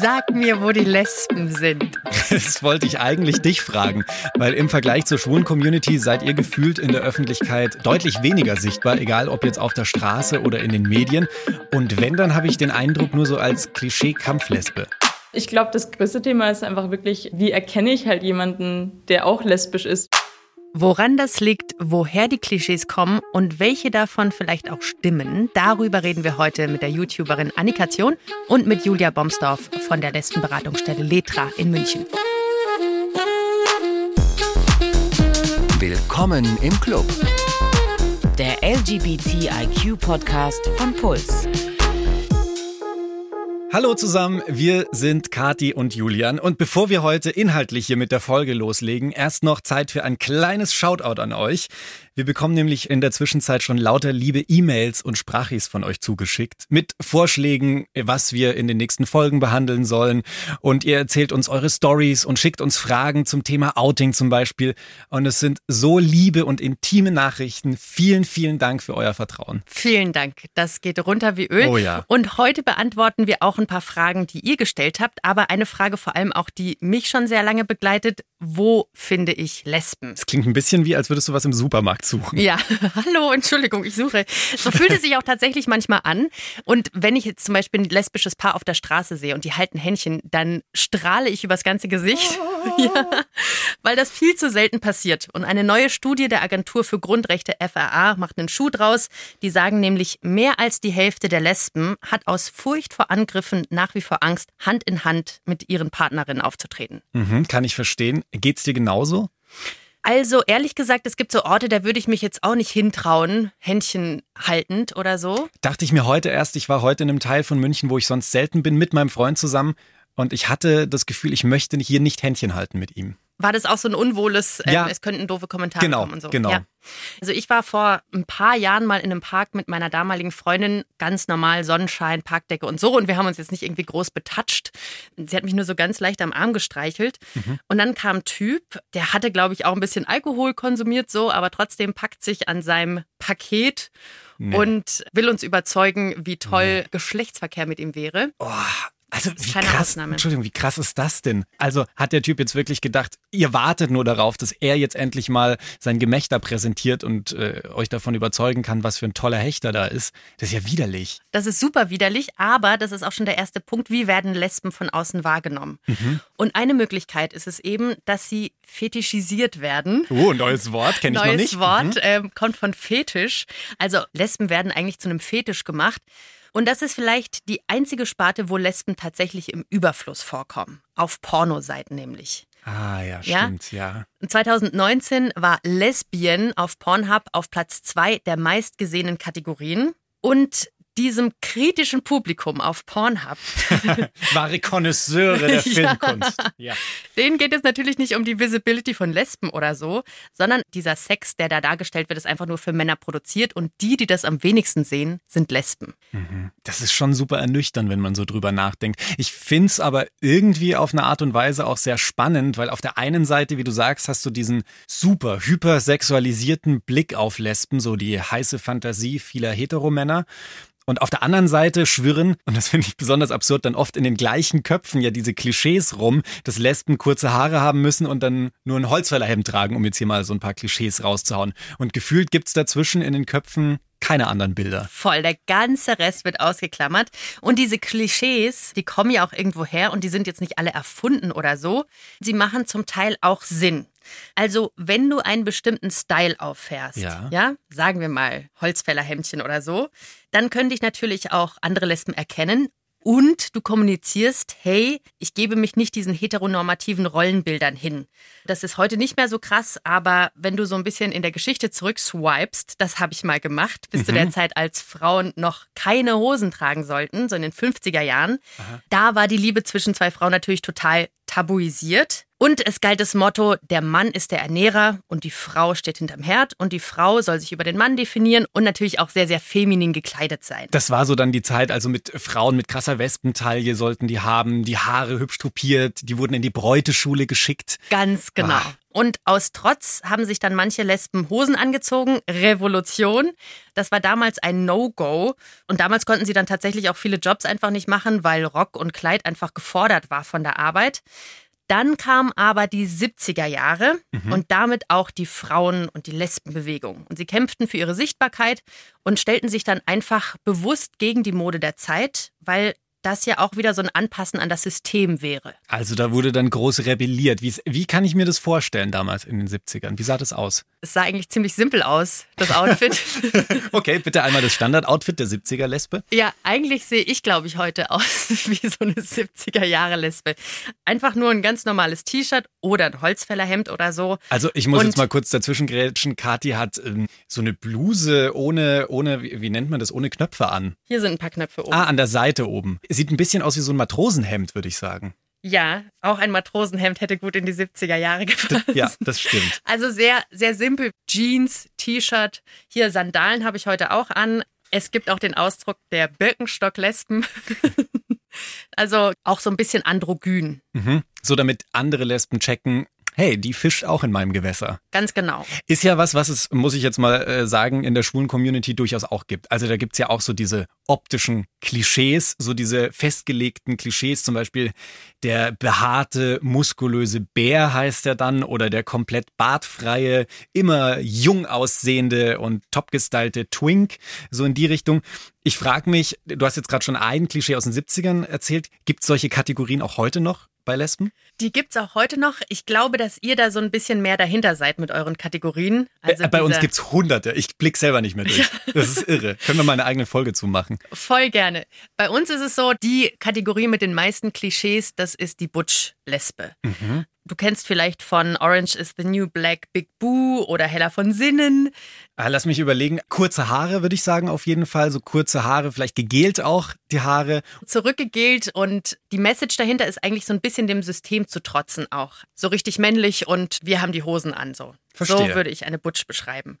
Sag mir, wo die Lesben sind. Das wollte ich eigentlich dich fragen, weil im Vergleich zur schwulen Community seid ihr gefühlt in der Öffentlichkeit deutlich weniger sichtbar, egal ob jetzt auf der Straße oder in den Medien. Und wenn, dann habe ich den Eindruck nur so als Klischee-Kampflesbe. Ich glaube, das größte Thema ist einfach wirklich, wie erkenne ich halt jemanden, der auch lesbisch ist. Woran das liegt, woher die Klischees kommen und welche davon vielleicht auch stimmen, darüber reden wir heute mit der YouTuberin Annika Zion und mit Julia Bomsdorf von der Lesbenberatungsstelle Letra in München. Willkommen im Club. Der LGBTIQ-Podcast von Puls. Hallo zusammen, wir sind Kati und Julian und bevor wir heute inhaltlich hier mit der Folge loslegen, erst noch Zeit für ein kleines Shoutout an euch. Wir bekommen nämlich in der Zwischenzeit schon lauter liebe E-Mails und Sprachis von euch zugeschickt mit Vorschlägen, was wir in den nächsten Folgen behandeln sollen. Und ihr erzählt uns eure Stories und schickt uns Fragen zum Thema Outing zum Beispiel. Und es sind so liebe und intime Nachrichten. Vielen, vielen Dank für euer Vertrauen. Vielen Dank. Das geht runter wie Öl. Oh ja. Und heute beantworten wir auch ein paar Fragen, die ihr gestellt habt, aber eine Frage vor allem auch, die mich schon sehr lange begleitet. Wo finde ich Lesben? Es klingt ein bisschen wie, als würdest du was im Supermarkt suchen. Ja, hallo, Entschuldigung, ich suche. So fühlt es sich auch tatsächlich manchmal an. Und wenn ich jetzt zum Beispiel ein lesbisches Paar auf der Straße sehe und die halten Händchen, dann strahle ich übers ganze Gesicht. Ja, weil das viel zu selten passiert. Und eine neue Studie der Agentur für Grundrechte FRA macht einen Schuh draus. Die sagen nämlich, mehr als die Hälfte der Lesben hat aus Furcht vor Angriffen nach wie vor Angst, Hand in Hand mit ihren Partnerinnen aufzutreten. Mhm, kann ich verstehen. Geht's dir genauso? Also ehrlich gesagt, es gibt so Orte, da würde ich mich jetzt auch nicht hintrauen, Händchen haltend oder so. Dachte ich mir heute erst, ich war heute in einem Teil von München, wo ich sonst selten bin, mit meinem Freund zusammen. Und ich hatte das Gefühl, ich möchte hier nicht Händchen halten mit ihm. War das auch so ein unwohles, äh, Ja. es könnten doofe Kommentare Genau, kommen und so? genau. Ja. Also ich war vor ein paar Jahren mal in einem Park mit meiner damaligen Freundin, ganz normal, Sonnenschein, Parkdecke und so. Und wir haben uns jetzt nicht irgendwie groß betatscht. Sie hat mich nur so ganz leicht am Arm gestreichelt. Mhm. Und dann kam ein Typ, der hatte, glaube ich, auch ein bisschen Alkohol konsumiert, so, aber trotzdem packt sich an seinem Paket Nee. und will uns überzeugen, wie toll Geschlechtsverkehr mit ihm wäre. Oh, also wie keine krass, Ausnahme. Entschuldigung, wie krass ist das denn? Also hat der Typ jetzt wirklich gedacht, ihr wartet nur darauf, dass er jetzt endlich mal sein Gemächter präsentiert und äh, euch davon überzeugen kann, was für ein toller Hechter da ist. Das ist ja widerlich. Das ist super widerlich, aber das ist auch schon der erste Punkt. Wie werden Lesben von außen wahrgenommen? Mhm. Und eine Möglichkeit ist es eben, dass sie fetischisiert werden. Oh, neues Wort, kenne ich noch Neues nicht. Wort Mhm. ähm, kommt von Fetisch. Also Lesben werden eigentlich zu einem Fetisch gemacht. Und das ist vielleicht die einzige Sparte, wo Lesben tatsächlich im Überfluss vorkommen. Auf Pornoseiten nämlich. Ah ja, Ja? stimmt, ja. 2019 war Lesbien auf Pornhub auf Platz zwei der meistgesehenen Kategorien. Und diesem kritischen Publikum auf Pornhub, Wahre Konnoisseure der Ja. Filmkunst. Ja. denen geht es natürlich nicht um die Visibility von Lesben oder so, sondern dieser Sex, der da dargestellt wird, ist einfach nur für Männer produziert und die, die das am wenigsten sehen, sind Lesben. Das ist schon super ernüchternd, wenn man so drüber nachdenkt. Ich find's aber irgendwie auf eine Art und Weise auch sehr spannend, weil auf der einen Seite, wie du sagst, hast du diesen super hypersexualisierten Blick auf Lesben, so die heiße Fantasie vieler Heteromänner. Und auf der anderen Seite schwirren, und das finde ich besonders absurd, dann oft in den gleichen Köpfen ja diese Klischees rum, dass Lesben kurze Haare haben müssen und dann nur ein Holzfällerhemd tragen, um jetzt hier mal so ein paar Klischees rauszuhauen. Und gefühlt gibt's dazwischen in den Köpfen keine anderen Bilder. Voll, der ganze Rest wird ausgeklammert. Und diese Klischees, die kommen ja auch irgendwo her und die sind jetzt nicht alle erfunden oder so. Sie machen zum Teil auch Sinn. Also, wenn du einen bestimmten Style auffährst, Ja. ja, sagen wir mal Holzfällerhemdchen oder so, dann können dich natürlich auch andere Lesben erkennen und du kommunizierst, hey, ich gebe mich nicht diesen heteronormativen Rollenbildern hin. Das ist heute nicht mehr so krass, aber wenn du so ein bisschen in der Geschichte zurückswipest, das habe ich mal gemacht, bis zu der Zeit, als Frauen noch keine Hosen tragen sollten, so in den 50er Jahren, da war die Liebe zwischen zwei Frauen natürlich total tabuisiert. Und es galt das Motto, der Mann ist der Ernährer und die Frau steht hinterm Herd und die Frau soll sich über den Mann definieren und natürlich auch sehr, sehr feminin gekleidet sein. Das war so dann die Zeit, also mit Frauen mit krasser Wespentaille sollten die haben, die Haare hübsch tupiert, die wurden in die Bräuteschule geschickt. Ganz genau. Ah. Und aus Trotz haben sich dann manche Lesben Hosen angezogen. Revolution. Das war damals ein No-Go. Und damals konnten sie dann tatsächlich auch viele Jobs einfach nicht machen, weil Rock und Kleid einfach gefordert war von der Arbeit. Dann kamen aber die 70er Jahre und damit auch die Frauen- und die Lesbenbewegung. Und sie kämpften für ihre Sichtbarkeit und stellten sich dann einfach bewusst gegen die Mode der Zeit, weil das ja auch wieder so ein Anpassen an das System wäre. Also da wurde dann groß rebelliert. Wie, wie kann ich mir das vorstellen damals in den 70ern? Wie sah das aus? Es sah eigentlich ziemlich simpel aus, das Outfit. Okay, bitte einmal das Standardoutfit der 70er-Lesbe. ja, eigentlich sehe ich, glaube ich, heute aus wie so eine 70er-Jahre-Lesbe. Einfach nur ein ganz normales T-Shirt oder ein Holzfällerhemd oder so. Also ich muss Und- jetzt mal kurz dazwischen grätschen. Kathi hat ähm, so eine Bluse ohne, ohne wie, wie nennt man das, ohne Knöpfe an. Hier sind ein paar Knöpfe oben. Ah, an der Seite oben. Sieht ein bisschen aus wie so ein Matrosenhemd, würde ich sagen. Ja, auch ein Matrosenhemd hätte gut in die 70er Jahre gepasst. Ja, das stimmt. Also sehr, sehr simpel. Jeans, T-Shirt. Hier Sandalen habe ich heute auch an. Es gibt auch den Ausdruck der Birkenstock-Lesben. also auch so ein bisschen androgyn. Mhm. So damit andere Lesben checken, hey, die fischt auch in meinem Gewässer. Ganz genau. Ist ja was, was es, muss ich jetzt mal äh, sagen, in der schwulen Community durchaus auch gibt. Also da gibt's ja auch so diese optischen Klischees, so diese festgelegten Klischees, zum Beispiel der behaarte, muskulöse Bär heißt er dann oder der komplett bartfreie, immer jung aussehende und topgestylte Twink, so in die Richtung. Ich frage mich, du hast jetzt gerade schon ein Klischee aus den 70ern erzählt, gibt's solche Kategorien auch heute noch bei Lesben? Die gibt's auch heute noch. Ich glaube, dass ihr da so ein bisschen mehr dahinter seid mit euren Kategorien. Also Äh, Bei uns dieser- gibt's hunderte. Ich blick selber nicht mehr durch. Das ist irre. Können wir mal eine eigene Folge zu machen. Voll gerne. Bei uns ist es so, die Kategorie mit den meisten Klischees, das ist die Butch-Lesbe. Du kennst vielleicht von Orange is the New Black Big Boo oder Hella von Sinnen. Ah, Lass mich überlegen. Kurze Haare würde ich sagen auf jeden Fall. So kurze Haare, vielleicht gegelt auch die Haare. zurückgegelt und die Message dahinter ist eigentlich so ein bisschen dem System zu trotzen auch. So richtig männlich und wir haben die Hosen an so. Verstehe. So würde ich eine Butch beschreiben.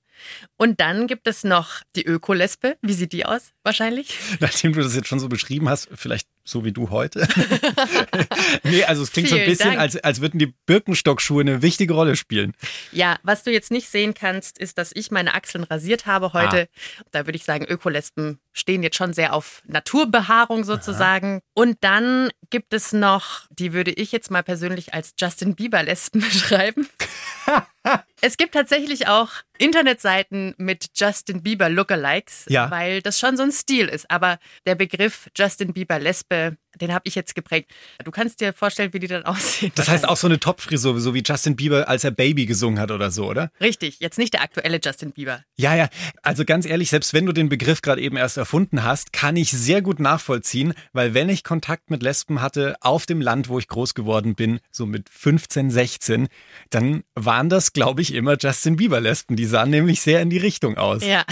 Und dann gibt es noch die Öko-Lesbe. Wie sieht die aus? Wahrscheinlich. Nachdem du das jetzt schon so beschrieben hast, vielleicht so wie du heute. nee, also es klingt so ein Vielen bisschen, Dank. als, als würden die Birkenstockschuhe eine wichtige Rolle spielen. Ja, was du jetzt nicht sehen kannst, ist, dass ich meine Achseln rasiert habe heute. Ah. Da würde ich sagen, Ökolesben stehen jetzt schon sehr auf Naturbehaarung sozusagen. Und dann gibt es noch, die würde ich jetzt mal persönlich als Justin Bieber-Lesben beschreiben. Es gibt tatsächlich auch Internetseiten mit Justin Bieber Lookalikes, Ja. weil das schon so ein Stil ist. Aber der Begriff Justin Bieber Lesbe, den habe ich jetzt geprägt. Du kannst dir vorstellen, wie die dann aussehen. Das heißt auch so eine Topfrisur, so wie Justin Bieber, als er Baby gesungen hat oder so, oder? Richtig, jetzt nicht der aktuelle Justin Bieber. Ja, ja. Also ganz ehrlich, selbst wenn du den Begriff gerade eben erst erfunden hast, kann ich sehr gut nachvollziehen, weil wenn ich Kontakt mit Lesben hatte auf dem Land, wo ich groß geworden bin, so mit 15, 16, dann waren das, glaube ich, immer Justin Bieber Lesben. Die sahen nämlich sehr in die Richtung aus. Ja.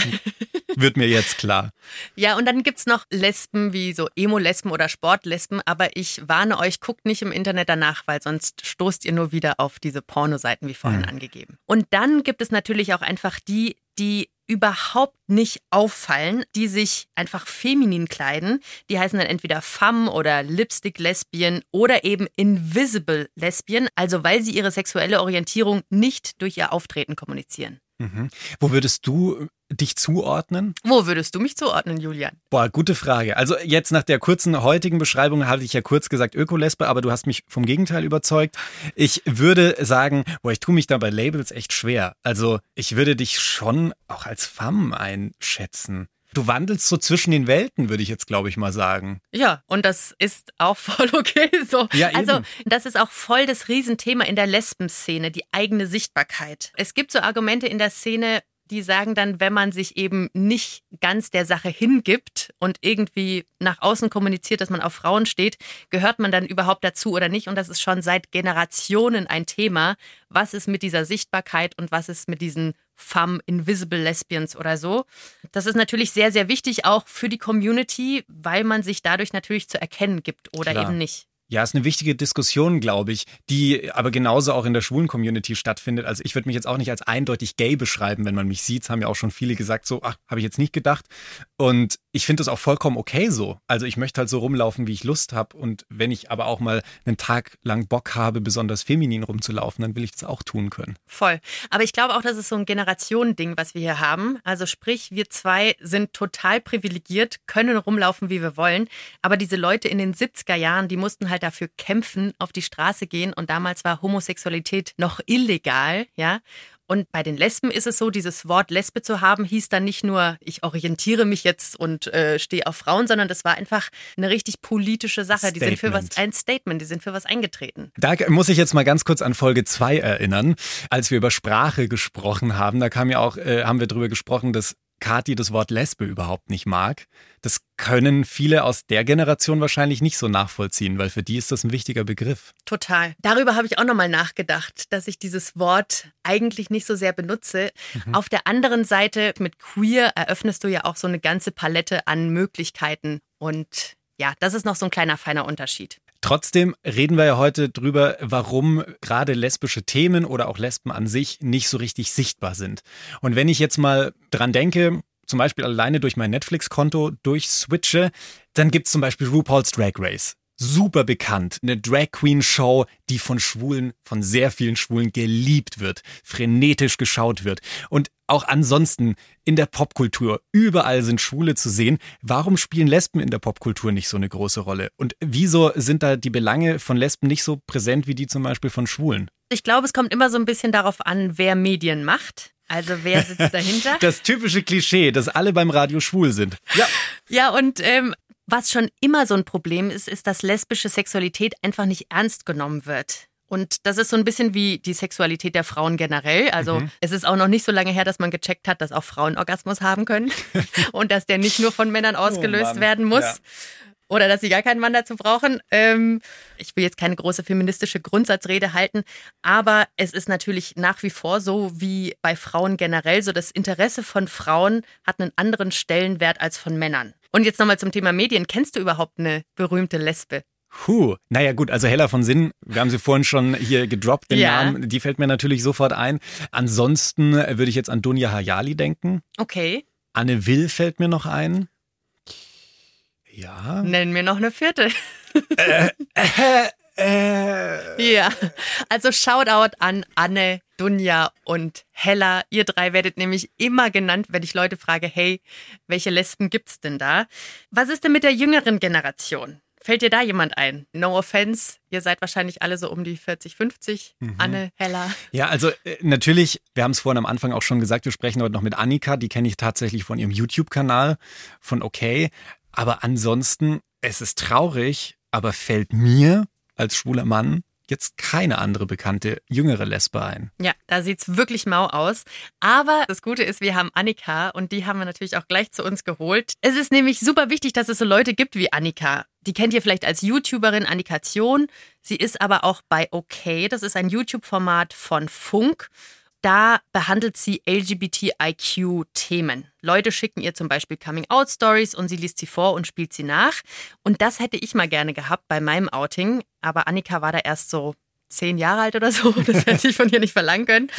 Wird mir jetzt klar. Ja, und dann gibt's noch Lesben wie so Emo-Lesben oder Sportlesben, aber ich warne euch, guckt nicht im Internet danach, weil sonst stoßt ihr nur wieder auf diese Pornoseiten wie vorhin angegeben. Und dann gibt es natürlich auch einfach die, die überhaupt nicht auffallen, die sich einfach feminin kleiden. Die heißen dann entweder Femme oder Lipstick Lesbien oder eben Invisible Lesbien, also weil sie ihre sexuelle Orientierung nicht durch ihr Auftreten kommunizieren. Mhm. Wo würdest du dich zuordnen? Wo würdest du mich zuordnen, Julian? Boah, gute Frage. Also jetzt nach der kurzen heutigen Beschreibung hatte ich ja kurz gesagt Ökolesbe, aber du hast mich vom Gegenteil überzeugt. Ich würde sagen, boah, ich tue mich da bei Labels echt schwer. Also ich würde dich schon auch als Femme einschätzen. Du wandelst so zwischen den Welten, würde ich jetzt, glaube ich, mal sagen. Ja, und das ist auch voll okay so. Ja, eben. also, das ist auch voll das Riesenthema in der Lesbenszene, die eigene Sichtbarkeit. Es gibt so Argumente in der Szene, die sagen dann, wenn man sich eben nicht ganz der Sache hingibt und irgendwie nach außen kommuniziert, dass man auf Frauen steht, gehört man dann überhaupt dazu oder nicht? Und das ist schon seit Generationen ein Thema. Was ist mit dieser Sichtbarkeit und was ist mit diesen Femme Invisible Lesbians oder so? Das ist natürlich sehr, sehr wichtig auch für die Community, weil man sich dadurch natürlich zu erkennen gibt oder Klar. eben nicht. Ja, ist eine wichtige Diskussion, glaube ich, die aber genauso auch in der schwulen Community stattfindet. Also ich würde mich jetzt auch nicht als eindeutig gay beschreiben, wenn man mich sieht. Das haben ja auch schon viele gesagt, so, ach, habe ich jetzt nicht gedacht. Und ich finde das auch vollkommen okay so. Also ich möchte halt so rumlaufen, wie ich Lust habe. Und wenn ich aber auch mal einen Tag lang Bock habe, besonders feminin rumzulaufen, dann will ich das auch tun können. Voll. Aber ich glaube auch, das ist so ein Generationending, was wir hier haben. Also sprich, wir zwei sind total privilegiert, können rumlaufen, wie wir wollen. Aber diese Leute in den 70er Jahren, die mussten halt dafür kämpfen, auf die Straße gehen. Und damals war Homosexualität noch illegal, ja. Und bei den Lesben ist es so, dieses Wort Lesbe zu haben, hieß dann nicht nur, ich orientiere mich jetzt und äh, stehe auf Frauen, sondern das war einfach eine richtig politische Sache. Statement. Die sind für was, ein Statement, die sind für was eingetreten. Da muss ich jetzt mal ganz kurz an Folge 2 erinnern, als wir über Sprache gesprochen haben. Da kam ja auch, äh, haben wir darüber gesprochen, dass Kati das Wort Lesbe überhaupt nicht mag. Das können viele aus der Generation wahrscheinlich nicht so nachvollziehen, weil für die ist das ein wichtiger Begriff. Total. Darüber habe ich auch nochmal nachgedacht, dass ich dieses Wort eigentlich nicht so sehr benutze. Mhm. Auf der anderen Seite, mit queer eröffnest du ja auch so eine ganze Palette an Möglichkeiten. Und ja, das ist noch so ein kleiner feiner Unterschied. Trotzdem reden wir ja heute drüber, warum gerade lesbische Themen oder auch Lesben an sich nicht so richtig sichtbar sind. Und wenn ich jetzt mal dran denke, zum Beispiel alleine durch mein Netflix-Konto durchswitche, dann gibt es zum Beispiel RuPaul's Drag Race super bekannt. Eine Drag Queen Show, die von Schwulen, von sehr vielen Schwulen geliebt wird, frenetisch geschaut wird. Und auch ansonsten in der Popkultur, überall sind Schwule zu sehen. Warum spielen Lesben in der Popkultur nicht so eine große Rolle? Und wieso sind da die Belange von Lesben nicht so präsent wie die zum Beispiel von Schwulen? Ich glaube, es kommt immer so ein bisschen darauf an, wer Medien macht. Also wer sitzt dahinter? Das typische Klischee, dass alle beim Radio schwul sind. Ja. Ja, und ähm, was schon immer so ein Problem ist, ist, dass lesbische Sexualität einfach nicht ernst genommen wird. Und das ist so ein bisschen wie die Sexualität der Frauen generell. Also mhm. es ist auch noch nicht so lange her, dass man gecheckt hat, dass auch Frauen Orgasmus haben können und dass der nicht nur von Männern oh ausgelöst oh werden muss. Ja. Oder dass sie gar keinen Mann dazu brauchen. Ähm, ich will jetzt keine große feministische Grundsatzrede halten, aber es ist natürlich nach wie vor so wie bei Frauen generell so, das Interesse von Frauen hat einen anderen Stellenwert als von Männern. Und jetzt nochmal zum Thema Medien. Kennst du überhaupt eine berühmte Lesbe? Puh, naja gut, also Hella von Sinn, wir haben sie vorhin schon hier gedroppt, den ja. Namen, die fällt mir natürlich sofort ein. Ansonsten würde ich jetzt an Dunja Hayali denken. Okay. Anne Will fällt mir noch ein. Ja. Nenn mir noch eine vierte. Äh, äh, äh. Ja, also Shoutout an Anne, Dunja und Hella. Ihr drei werdet nämlich immer genannt, wenn ich Leute frage, hey, welche Lesben gibt's denn da? Was ist denn mit der jüngeren Generation? Fällt dir da jemand ein? No offense, ihr seid wahrscheinlich alle so um die 40, 50. Mhm. Anne, Hella. Ja, also äh, natürlich, wir haben es vorhin am Anfang auch schon gesagt, wir sprechen heute noch mit Annika, die kenne ich tatsächlich von ihrem YouTube-Kanal, von Okay. Aber ansonsten, es ist traurig, aber fällt mir als schwuler Mann jetzt keine andere bekannte jüngere Lesbe ein. Ja, da sieht's wirklich mau aus. Aber das Gute ist, wir haben Annika und die haben wir natürlich auch gleich zu uns geholt. Es ist nämlich super wichtig, dass es so Leute gibt wie Annika. Die kennt ihr vielleicht als YouTuberin Annikation. Sie ist aber auch bei OK. Das ist ein YouTube-Format von Funk da behandelt sie LGBTIQ-Themen. Leute schicken ihr zum Beispiel Coming-out-Stories und sie liest sie vor und spielt sie nach. Und das hätte ich mal gerne gehabt bei meinem Outing. Aber Annika war da erst so zehn Jahre alt oder so. Das hätte ich von ihr nicht verlangen können.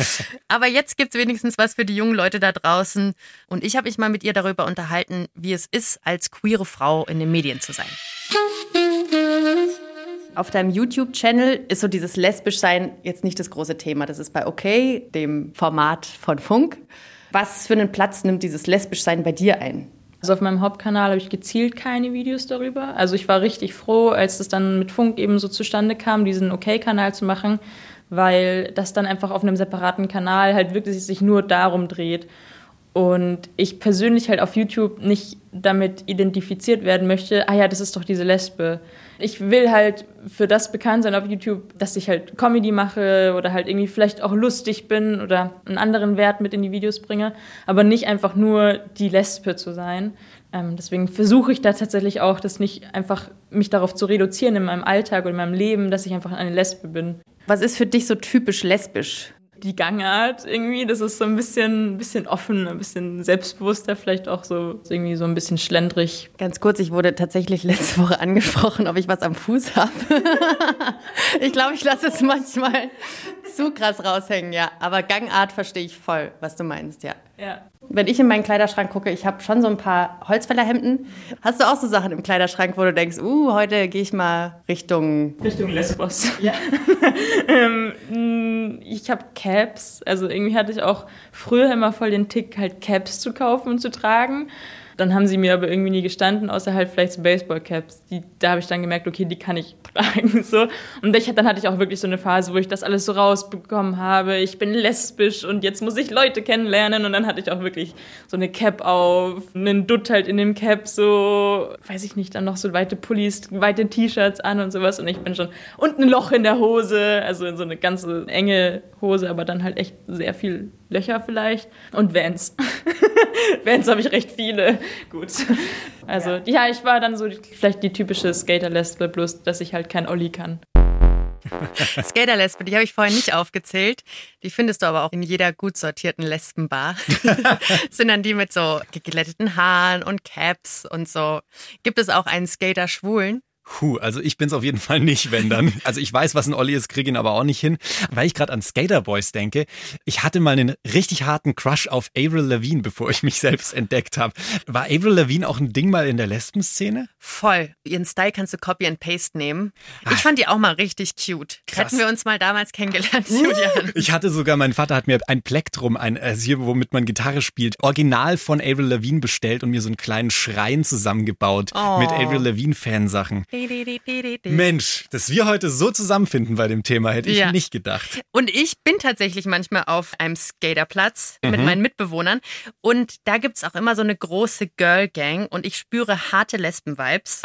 Aber jetzt gibt es wenigstens was für die jungen Leute da draußen. Und ich habe mich mal mit ihr darüber unterhalten, wie es ist, als queere Frau in den Medien zu sein. Auf deinem YouTube-Channel ist so dieses Lesbischsein jetzt nicht das große Thema. Das ist bei OK, dem Format von Funk. Was für einen Platz nimmt dieses Lesbischsein bei dir ein? Also auf meinem Hauptkanal habe ich gezielt keine Videos darüber. Also ich war richtig froh, als es dann mit Funk eben so zustande kam, diesen OK-Kanal zu machen, weil das dann einfach auf einem separaten Kanal halt wirklich sich nur darum dreht. Und ich persönlich halt auf YouTube nicht damit identifiziert werden möchte, ah ja, das ist doch diese Lesbe. Ich will halt für das bekannt sein auf YouTube, dass ich halt Comedy mache oder halt irgendwie vielleicht auch lustig bin oder einen anderen Wert mit in die Videos bringe, aber nicht einfach nur die Lesbe zu sein. Ähm, deswegen versuche ich da tatsächlich auch, das nicht einfach mich darauf zu reduzieren in meinem Alltag oder in meinem Leben, dass ich einfach eine Lesbe bin. Was ist für dich so typisch lesbisch? Die Gangart irgendwie. Das ist so ein bisschen, bisschen offen, ein bisschen selbstbewusster, vielleicht auch so irgendwie so ein bisschen schlendrig. Ganz kurz, ich wurde tatsächlich letzte Woche angesprochen, ob ich was am Fuß habe. ich glaube, ich lasse es manchmal zu krass raushängen, ja. Aber Gangart verstehe ich voll, was du meinst, ja. Ja. Wenn ich in meinen Kleiderschrank gucke, ich habe schon so ein paar Holzfällerhemden. Hast du auch so Sachen im Kleiderschrank, wo du denkst, uh, heute gehe ich mal Richtung... Richtung Lesbos. Ja. ähm, ich habe Caps. Also irgendwie hatte ich auch früher immer voll den Tick, halt Caps zu kaufen und zu tragen. Dann haben sie mir aber irgendwie nie gestanden, außer halt vielleicht so Baseballcaps. Die, da habe ich dann gemerkt, okay, die kann ich tragen. So. Und ich, dann hatte ich auch wirklich so eine Phase, wo ich das alles so rausbekommen habe. Ich bin lesbisch und jetzt muss ich Leute kennenlernen. Und dann hatte ich auch wirklich so eine Cap auf, einen Dutt halt in dem Cap, so, weiß ich nicht, dann noch so weite Pullis, weite T-Shirts an und sowas. Und ich bin schon, und ein Loch in der Hose, also in so eine ganze enge Hose, aber dann halt echt sehr viel Löcher vielleicht. Und Vans. Vans habe ich recht viele. Gut. Also, ja. ja, ich war dann so vielleicht die typische Skater-Lesbe, bloß dass ich halt kein Olli kann. Skater-Lesbe, die habe ich vorhin nicht aufgezählt. Die findest du aber auch in jeder gut sortierten Lesbenbar. sind dann die mit so geglätteten Haaren und Caps und so. Gibt es auch einen Skater-Schwulen? Puh, also ich bin's auf jeden Fall nicht, wenn dann. Also ich weiß, was ein Olli ist, kriege ihn aber auch nicht hin. Weil ich gerade an Skater Boys denke, ich hatte mal einen richtig harten Crush auf Avril Lavigne, bevor ich mich selbst entdeckt habe. War Avril Lavigne auch ein Ding mal in der Lesben-Szene? Voll. Ihren Style kannst du Copy and Paste nehmen. Ich ah. fand die auch mal richtig cute. Krass. Hätten wir uns mal damals kennengelernt, Julian. Ich hatte sogar, mein Vater hat mir ein Plektrum, ein äh, hier, womit man Gitarre spielt, original von Avril Lavigne bestellt und mir so einen kleinen Schrein zusammengebaut oh. mit Avril Lavigne-Fansachen. Mensch, dass wir heute so zusammenfinden bei dem Thema, hätte ich ja. nicht gedacht. Und ich bin tatsächlich manchmal auf einem Skaterplatz mhm. mit meinen Mitbewohnern und da gibt es auch immer so eine große Girl Gang und ich spüre harte Lesben-Vibes.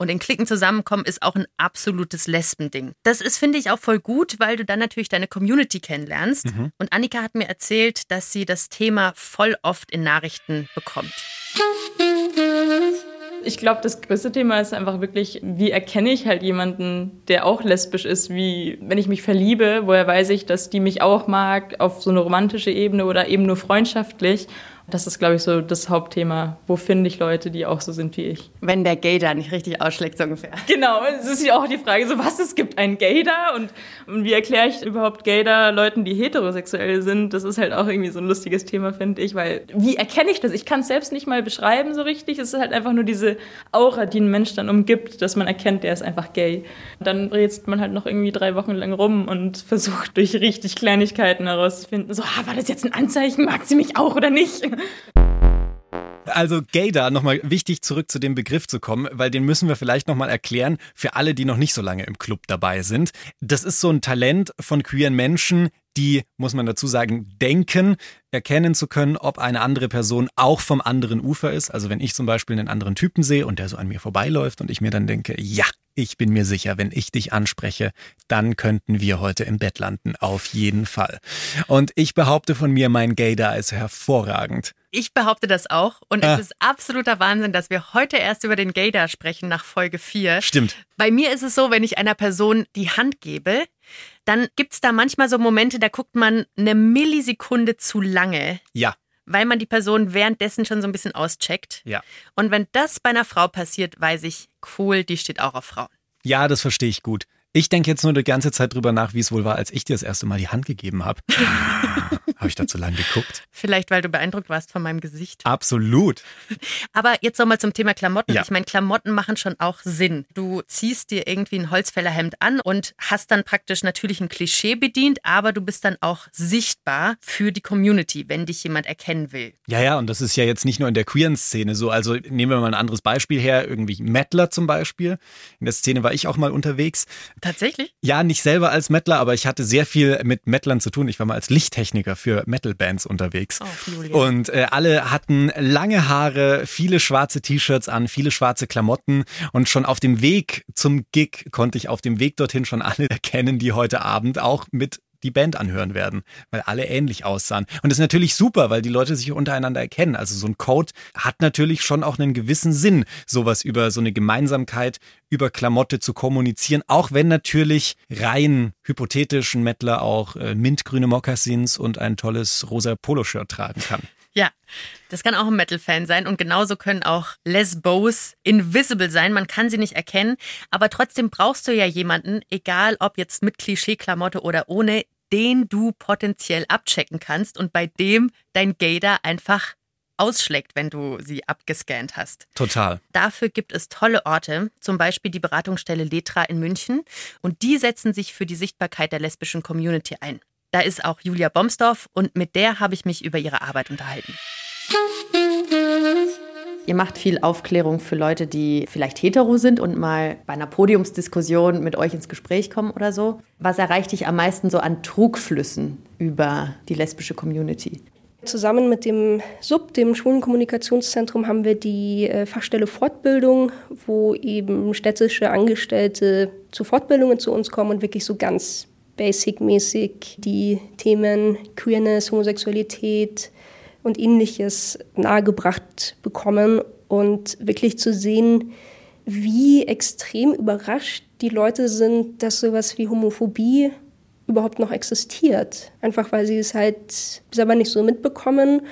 Und in Klicken zusammenkommen ist auch ein absolutes Lesbending. Das ist, finde ich, auch voll gut, weil du dann natürlich deine Community kennenlernst. Mhm. Und Annika hat mir erzählt, dass sie das Thema voll oft in Nachrichten bekommt. Ich glaube, das größte Thema ist einfach wirklich, wie erkenne ich halt jemanden, der auch lesbisch ist, wie wenn ich mich verliebe, woher weiß ich, dass die mich auch mag auf so eine romantische Ebene oder eben nur freundschaftlich das ist, glaube ich, so das Hauptthema. Wo finde ich Leute, die auch so sind wie ich? Wenn der Gay da nicht richtig ausschlägt, so ungefähr. Genau, es ist ja auch die Frage, so was, es gibt einen Gay da und, und wie erkläre ich überhaupt Gay da Leuten, die heterosexuell sind? Das ist halt auch irgendwie so ein lustiges Thema, finde ich, weil wie erkenne ich das? Ich kann es selbst nicht mal beschreiben so richtig. Es ist halt einfach nur diese Aura, die ein Mensch dann umgibt, dass man erkennt, der ist einfach gay. Und dann rätselt man halt noch irgendwie drei Wochen lang rum und versucht durch richtig Kleinigkeiten herauszufinden, so, ah, war das jetzt ein Anzeichen? Mag sie mich auch oder nicht? Also Gaydar, nochmal wichtig zurück zu dem Begriff zu kommen, weil den müssen wir vielleicht nochmal erklären für alle, die noch nicht so lange im Club dabei sind. Das ist so ein Talent von queeren Menschen, die, muss man dazu sagen, denken, erkennen zu können, ob eine andere Person auch vom anderen Ufer ist. Also wenn ich zum Beispiel einen anderen Typen sehe und der so an mir vorbeiläuft und ich mir dann denke, ja, ich bin mir sicher, wenn ich dich anspreche, dann könnten wir heute im Bett landen. Auf jeden Fall. Und ich behaupte von mir, mein Gaydar ist hervorragend. Ich behaupte das auch. Und ah. es ist absoluter Wahnsinn, dass wir heute erst über den Gaydar sprechen nach Folge 4. Stimmt. Bei mir ist es so, wenn ich einer Person die Hand gebe, dann gibt es da manchmal so Momente, da guckt man eine Millisekunde zu lange. Ja. Weil man die Person währenddessen schon so ein bisschen auscheckt. Ja. Und wenn das bei einer Frau passiert, weiß ich, cool, die steht auch auf Frauen. Ja, das verstehe ich gut. Ich denke jetzt nur die ganze Zeit drüber nach, wie es wohl war, als ich dir das erste Mal die Hand gegeben habe. habe ich da zu lange geguckt? Vielleicht, weil du beeindruckt warst von meinem Gesicht. Absolut. Aber jetzt nochmal zum Thema Klamotten. Ja. Ich meine, Klamotten machen schon auch Sinn. Du ziehst dir irgendwie ein Holzfällerhemd an und hast dann praktisch natürlich ein Klischee bedient, aber du bist dann auch sichtbar für die Community, wenn dich jemand erkennen will. Ja, ja, und das ist ja jetzt nicht nur in der queeren Szene so. Also nehmen wir mal ein anderes Beispiel her, irgendwie Mettler zum Beispiel. In der Szene war ich auch mal unterwegs. Tatsächlich? Ja, nicht selber als Mettler, aber ich hatte sehr viel mit Mettlern zu tun. Ich war mal als Lichttechniker für Metal-Bands unterwegs. Oh, und äh, alle hatten lange Haare, viele schwarze T-Shirts an, viele schwarze Klamotten. Und schon auf dem Weg zum Gig konnte ich auf dem Weg dorthin schon alle erkennen, die heute Abend auch mit die Band anhören werden, weil alle ähnlich aussahen. Und das ist natürlich super, weil die Leute sich untereinander erkennen. Also so ein Code hat natürlich schon auch einen gewissen Sinn, sowas über so eine Gemeinsamkeit über Klamotte zu kommunizieren, auch wenn natürlich rein hypothetisch ein Mettler auch äh, mintgrüne Mokassins und ein tolles rosa Poloshirt tragen kann. Ja, das kann auch ein Metal-Fan sein und genauso können auch Lesbos invisible sein. Man kann sie nicht erkennen, aber trotzdem brauchst du ja jemanden, egal ob jetzt mit Klischee-Klamotte oder ohne, den du potenziell abchecken kannst und bei dem dein Gator einfach ausschlägt, wenn du sie abgescannt hast. Total. Dafür gibt es tolle Orte, zum Beispiel die Beratungsstelle Letra in München. Und die setzen sich für die Sichtbarkeit der lesbischen Community ein. Da ist auch Julia Bomsdorf und mit der habe ich mich über ihre Arbeit unterhalten. Ihr macht viel Aufklärung für Leute, die vielleicht hetero sind und mal bei einer Podiumsdiskussion mit euch ins Gespräch kommen oder so. Was erreicht dich am meisten so an Trugflüssen über die lesbische Community? Zusammen mit dem SUB, dem Schwulenkommunikationszentrum, haben wir die äh, Fachstelle Fortbildung, wo eben städtische Angestellte zu Fortbildungen zu uns kommen und wirklich so ganz basic-mäßig die Themen Queerness, Homosexualität und ähnliches nahegebracht bekommen und wirklich zu sehen, wie extrem überrascht die Leute sind, dass sowas wie Homophobie überhaupt noch existiert. Einfach weil sie es halt selber nicht so mitbekommen,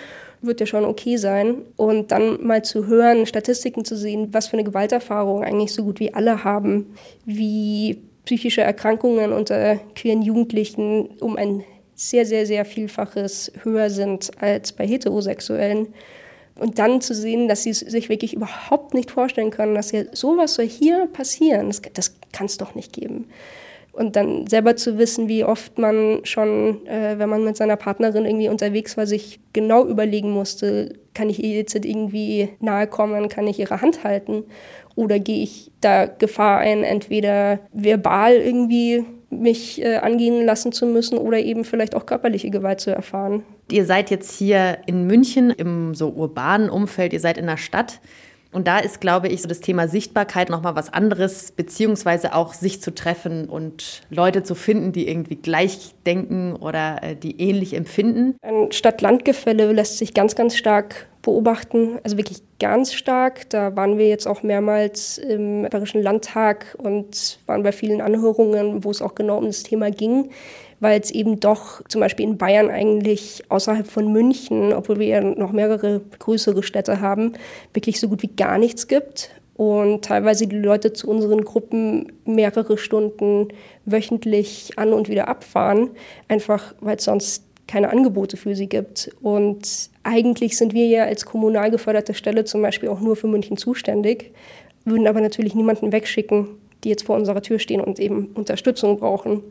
wird ja schon okay sein. Und dann mal zu hören, Statistiken zu sehen, was für eine Gewalterfahrung eigentlich so gut wie alle haben, wie psychische Erkrankungen unter queeren Jugendlichen um ein sehr, sehr, sehr Vielfaches höher sind als bei Heterosexuellen. Und dann zu sehen, dass sie sich wirklich überhaupt nicht vorstellen können, dass ja sowas soll hier passieren, das, das kann es doch nicht geben. Und dann selber zu wissen, wie oft man schon, äh, wenn man mit seiner Partnerin irgendwie unterwegs war, sich genau überlegen musste, kann ich ihr jetzt irgendwie nahe kommen, kann ich ihre Hand halten oder gehe ich da Gefahr ein, entweder verbal irgendwie mich äh, angehen lassen zu müssen oder eben vielleicht auch körperliche Gewalt zu erfahren. Ihr seid jetzt hier in München im so urbanen Umfeld, ihr seid in der Stadt. Und da ist, glaube ich, so das Thema Sichtbarkeit nochmal was anderes, beziehungsweise auch sich zu treffen und Leute zu finden, die irgendwie gleich denken oder äh, die ähnlich empfinden. Ein Stadt-Land-Gefälle lässt sich ganz, ganz stark beobachten, also wirklich ganz stark. Da waren wir jetzt auch mehrmals im Bayerischen Landtag und waren bei vielen Anhörungen, wo es auch genau um das Thema ging, weil es eben doch zum Beispiel in Bayern eigentlich außerhalb von München, obwohl wir ja noch mehrere größere Städte haben, wirklich so gut wie gar nichts gibt und teilweise die Leute zu unseren Gruppen mehrere Stunden wöchentlich an und wieder abfahren, einfach weil es sonst keine Angebote für sie gibt. Und eigentlich sind wir ja als kommunal geförderte Stelle zum Beispiel auch nur für München zuständig, würden aber natürlich niemanden wegschicken, die jetzt vor unserer Tür stehen und eben Unterstützung brauchen.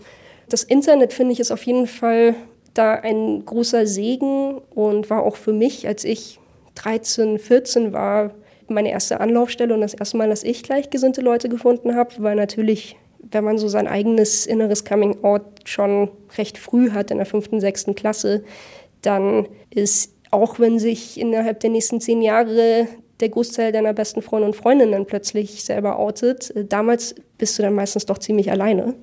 Das Internet, finde ich, ist auf jeden Fall da ein großer Segen und war auch für mich, als ich 13, 14 war, meine erste Anlaufstelle und das erste Mal, dass ich gleichgesinnte Leute gefunden habe, weil natürlich wenn man so sein eigenes inneres Coming Out schon recht früh hat, in der fünften, sechsten Klasse, dann ist, auch wenn sich innerhalb der nächsten zehn Jahre der Großteil deiner besten Freunde und Freundinnen plötzlich selber outet, äh, damals bist du dann meistens doch ziemlich alleine.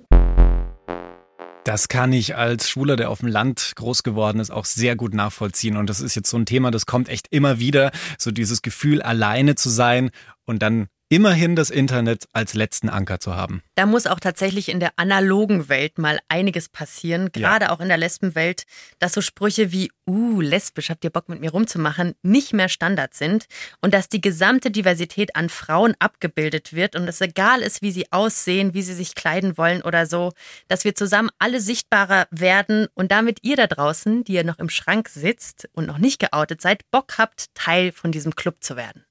Das kann ich als Schwuler, der auf dem Land groß geworden ist, auch sehr gut nachvollziehen. Und das ist jetzt so ein Thema, das kommt echt immer wieder. So dieses Gefühl, alleine zu sein und dann immerhin das Internet als letzten Anker zu haben. Da muss auch tatsächlich in der analogen Welt mal einiges passieren, gerade ja. auch in der Lesbenwelt, dass so Sprüche wie, uh, lesbisch, habt ihr Bock mit mir rumzumachen, nicht mehr Standard sind und dass die gesamte Diversität an Frauen abgebildet wird und es egal ist, wie sie aussehen, wie sie sich kleiden wollen oder so, dass wir zusammen alle sichtbarer werden und damit ihr da draußen, die ihr noch im Schrank sitzt und noch nicht geoutet seid, Bock habt, Teil von diesem Club zu werden.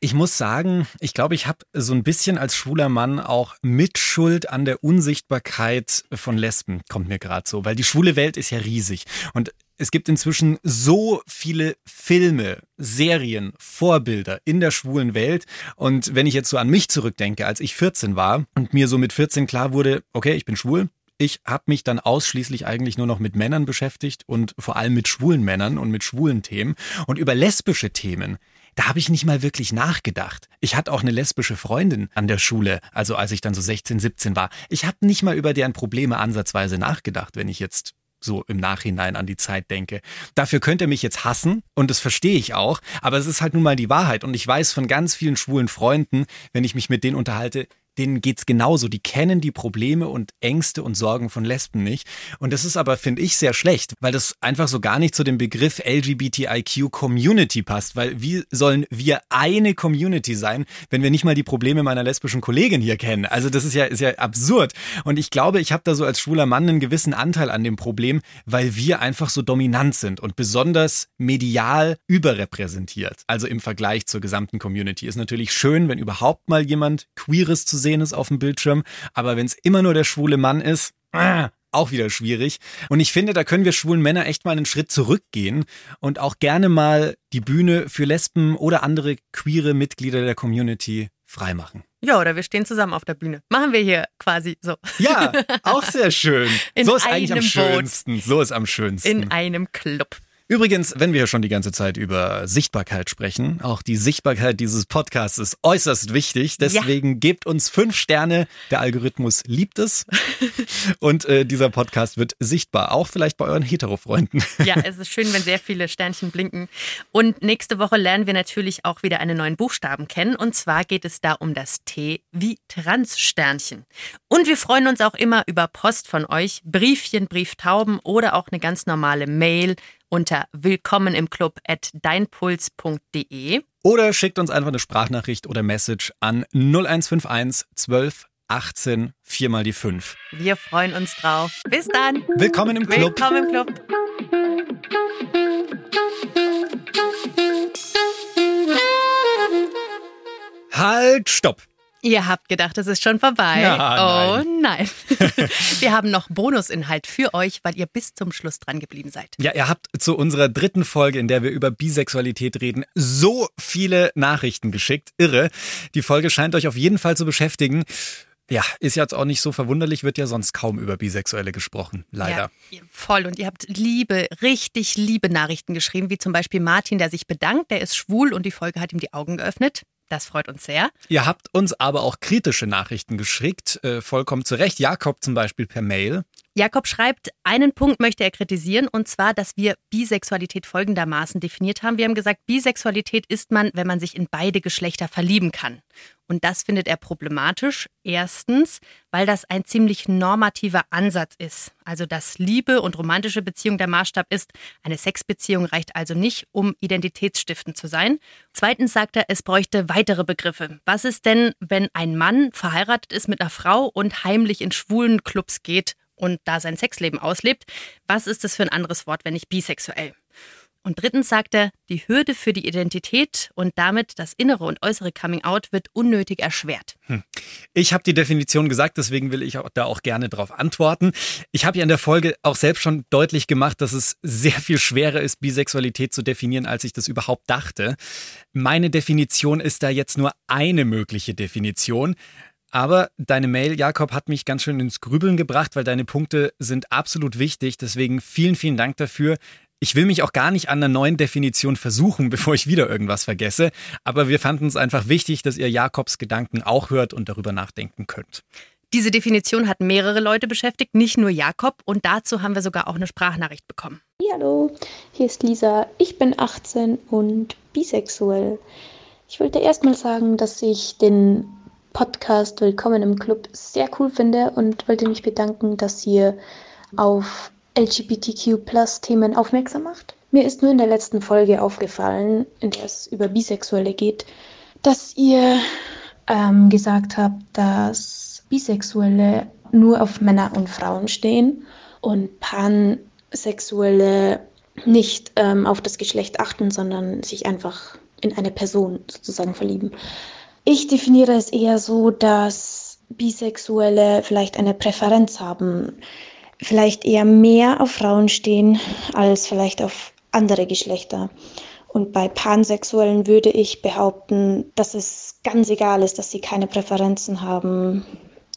Ich muss sagen, ich glaube, ich habe so ein bisschen als schwuler Mann auch Mitschuld an der Unsichtbarkeit von Lesben, kommt mir gerade so, weil die schwule Welt ist ja riesig. Und es gibt inzwischen so viele Filme, Serien, Vorbilder in der schwulen Welt. Und wenn ich jetzt so an mich zurückdenke, als ich 14 war und mir so mit 14 klar wurde, okay, ich bin schwul, ich habe mich dann ausschließlich eigentlich nur noch mit Männern beschäftigt und vor allem mit schwulen Männern und mit schwulen Themen. Und über lesbische Themen da habe ich nicht mal wirklich nachgedacht. Ich hatte auch eine lesbische Freundin an der Schule, also als ich dann so 16, 17 war. Ich habe nicht mal über deren Probleme ansatzweise nachgedacht, wenn ich jetzt so im Nachhinein an die Zeit denke. Dafür könnt ihr mich jetzt hassen und das verstehe ich auch, aber es ist halt nun mal die Wahrheit und ich weiß von ganz vielen schwulen Freunden, wenn ich mich mit denen unterhalte, denen geht's genauso. Die kennen die Probleme und Ängste und Sorgen von Lesben nicht. Und das ist aber, finde ich, sehr schlecht, weil das einfach so gar nicht zu dem Begriff LGBTIQ Community passt. Weil wie sollen wir eine Community sein, wenn wir nicht mal die Probleme meiner lesbischen Kollegin hier kennen? Also das ist ja, ist ja absurd. Und ich glaube, ich habe da so als schwuler Mann einen gewissen Anteil an dem Problem, weil wir einfach so dominant sind und besonders medial überrepräsentiert. Also im Vergleich zur gesamten Community. Ist natürlich schön, wenn überhaupt mal jemand Queeres zu sehen ist auf dem Bildschirm. Aber wenn es immer nur der schwule Mann ist, äh, auch wieder schwierig. Und ich finde, da können wir schwulen Männer echt mal einen Schritt zurückgehen und auch gerne mal die Bühne für Lesben oder andere queere Mitglieder der Community freimachen. Ja, oder wir stehen zusammen auf der Bühne. Machen wir hier quasi so. Ja, auch sehr schön. So ist eigentlich am Boot. schönsten. So ist am schönsten. In einem Club. Übrigens, wenn wir ja schon die ganze Zeit über Sichtbarkeit sprechen, auch die Sichtbarkeit dieses Podcasts ist äußerst wichtig. Deswegen gebt uns fünf Sterne. Der Algorithmus liebt es. Und äh, dieser Podcast wird sichtbar, auch vielleicht bei euren Hetero-Freunden. Ja, es ist schön, wenn sehr viele Sternchen blinken. Und nächste Woche lernen wir natürlich auch wieder einen neuen Buchstaben kennen. Und zwar geht es da um das T wie Transsternchen. Und wir freuen uns auch immer über Post von euch, Briefchen, Brieftauben oder auch eine ganz normale Mail unter willkommen im Club at deinpuls.de. Oder schickt uns einfach eine Sprachnachricht oder Message an 0151 12 18 4 mal die 5. Wir freuen uns drauf. Bis dann. Willkommen im Club. Willkommen im Club. Halt, stopp. Ihr habt gedacht, es ist schon vorbei. Ja, oh nein. Wir haben noch Bonusinhalt für euch, weil ihr bis zum Schluss dran geblieben seid. Ja, ihr habt zu unserer dritten Folge, in der wir über Bisexualität reden, so viele Nachrichten geschickt. Irre. Die Folge scheint euch auf jeden Fall zu beschäftigen. Ja, ist jetzt auch nicht so verwunderlich, wird ja sonst kaum über Bisexuelle gesprochen, leider. Ja, voll. Und ihr habt liebe, richtig liebe Nachrichten geschrieben, wie zum Beispiel Martin, der sich bedankt, der ist schwul und die Folge hat ihm die Augen geöffnet. Das freut uns sehr. Ihr habt uns aber auch kritische Nachrichten geschickt, äh, vollkommen zu Recht. Jakob zum Beispiel per Mail. Jakob schreibt, einen Punkt möchte er kritisieren, und zwar, dass wir Bisexualität folgendermaßen definiert haben. Wir haben gesagt, Bisexualität ist man, wenn man sich in beide Geschlechter verlieben kann. Und das findet er problematisch. Erstens, weil das ein ziemlich normativer Ansatz ist. Also, dass Liebe und romantische Beziehung der Maßstab ist. Eine Sexbeziehung reicht also nicht, um identitätsstiftend zu sein. Zweitens sagt er, es bräuchte weitere Begriffe. Was ist denn, wenn ein Mann verheiratet ist mit einer Frau und heimlich in schwulen Clubs geht und da sein Sexleben auslebt? Was ist das für ein anderes Wort, wenn nicht bisexuell? Und drittens sagt er, die Hürde für die Identität und damit das innere und äußere Coming-out wird unnötig erschwert. Ich habe die Definition gesagt, deswegen will ich auch da auch gerne darauf antworten. Ich habe ja in der Folge auch selbst schon deutlich gemacht, dass es sehr viel schwerer ist, Bisexualität zu definieren, als ich das überhaupt dachte. Meine Definition ist da jetzt nur eine mögliche Definition. Aber deine Mail, Jakob, hat mich ganz schön ins Grübeln gebracht, weil deine Punkte sind absolut wichtig. Deswegen vielen, vielen Dank dafür. Ich will mich auch gar nicht an einer neuen Definition versuchen, bevor ich wieder irgendwas vergesse. Aber wir fanden es einfach wichtig, dass ihr Jakobs Gedanken auch hört und darüber nachdenken könnt. Diese Definition hat mehrere Leute beschäftigt, nicht nur Jakob. Und dazu haben wir sogar auch eine Sprachnachricht bekommen. Hallo, hier ist Lisa. Ich bin 18 und bisexuell. Ich wollte erstmal sagen, dass ich den Podcast Willkommen im Club sehr cool finde und wollte mich bedanken, dass ihr auf LGBTQ-Plus-Themen aufmerksam macht. Mir ist nur in der letzten Folge aufgefallen, in der es über Bisexuelle geht, dass ihr ähm, gesagt habt, dass Bisexuelle nur auf Männer und Frauen stehen und Pansexuelle nicht ähm, auf das Geschlecht achten, sondern sich einfach in eine Person sozusagen verlieben. Ich definiere es eher so, dass Bisexuelle vielleicht eine Präferenz haben, vielleicht eher mehr auf Frauen stehen als vielleicht auf andere Geschlechter. Und bei Pansexuellen würde ich behaupten, dass es ganz egal ist, dass sie keine Präferenzen haben.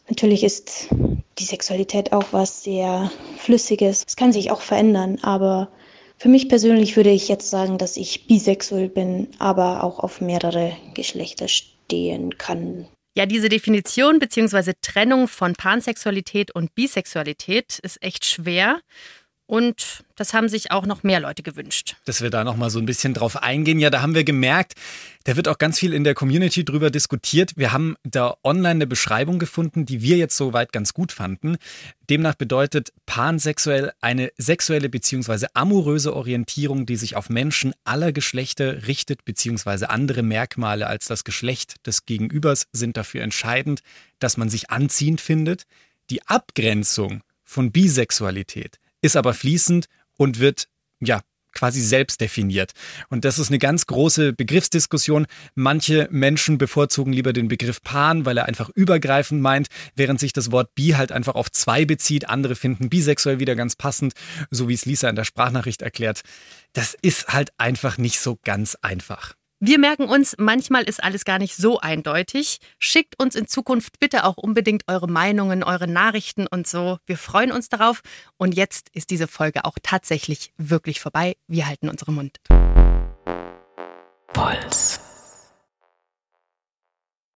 Natürlich ist die Sexualität auch was sehr Flüssiges. Es kann sich auch verändern, aber für mich persönlich würde ich jetzt sagen, dass ich bisexuell bin, aber auch auf mehrere Geschlechter stehen kann. Ja, diese Definition bzw. Trennung von Pansexualität und Bisexualität ist echt schwer. Und das haben sich auch noch mehr Leute gewünscht. Dass wir da noch mal so ein bisschen drauf eingehen. Ja, da haben wir gemerkt, da wird auch ganz viel in der Community drüber diskutiert. Wir haben da online eine Beschreibung gefunden, die wir jetzt soweit ganz gut fanden. Demnach bedeutet pansexuell eine sexuelle bzw. amoröse Orientierung, die sich auf Menschen aller Geschlechter richtet bzw. andere Merkmale als das Geschlecht des Gegenübers sind dafür entscheidend, dass man sich anziehend findet. Die Abgrenzung von Bisexualität ist aber fließend und wird, ja, quasi selbst definiert. Und das ist eine ganz große Begriffsdiskussion. Manche Menschen bevorzugen lieber den Begriff Pan, weil er einfach übergreifend meint, während sich das Wort Bi halt einfach auf zwei bezieht. Andere finden bisexuell wieder ganz passend, so wie es Lisa in der Sprachnachricht erklärt. Das ist halt einfach nicht so ganz einfach. Wir merken uns, manchmal ist alles gar nicht so eindeutig. Schickt uns in Zukunft bitte auch unbedingt eure Meinungen, eure Nachrichten und so. Wir freuen uns darauf. Und jetzt ist diese Folge auch tatsächlich wirklich vorbei. Wir halten unseren Mund. Puls.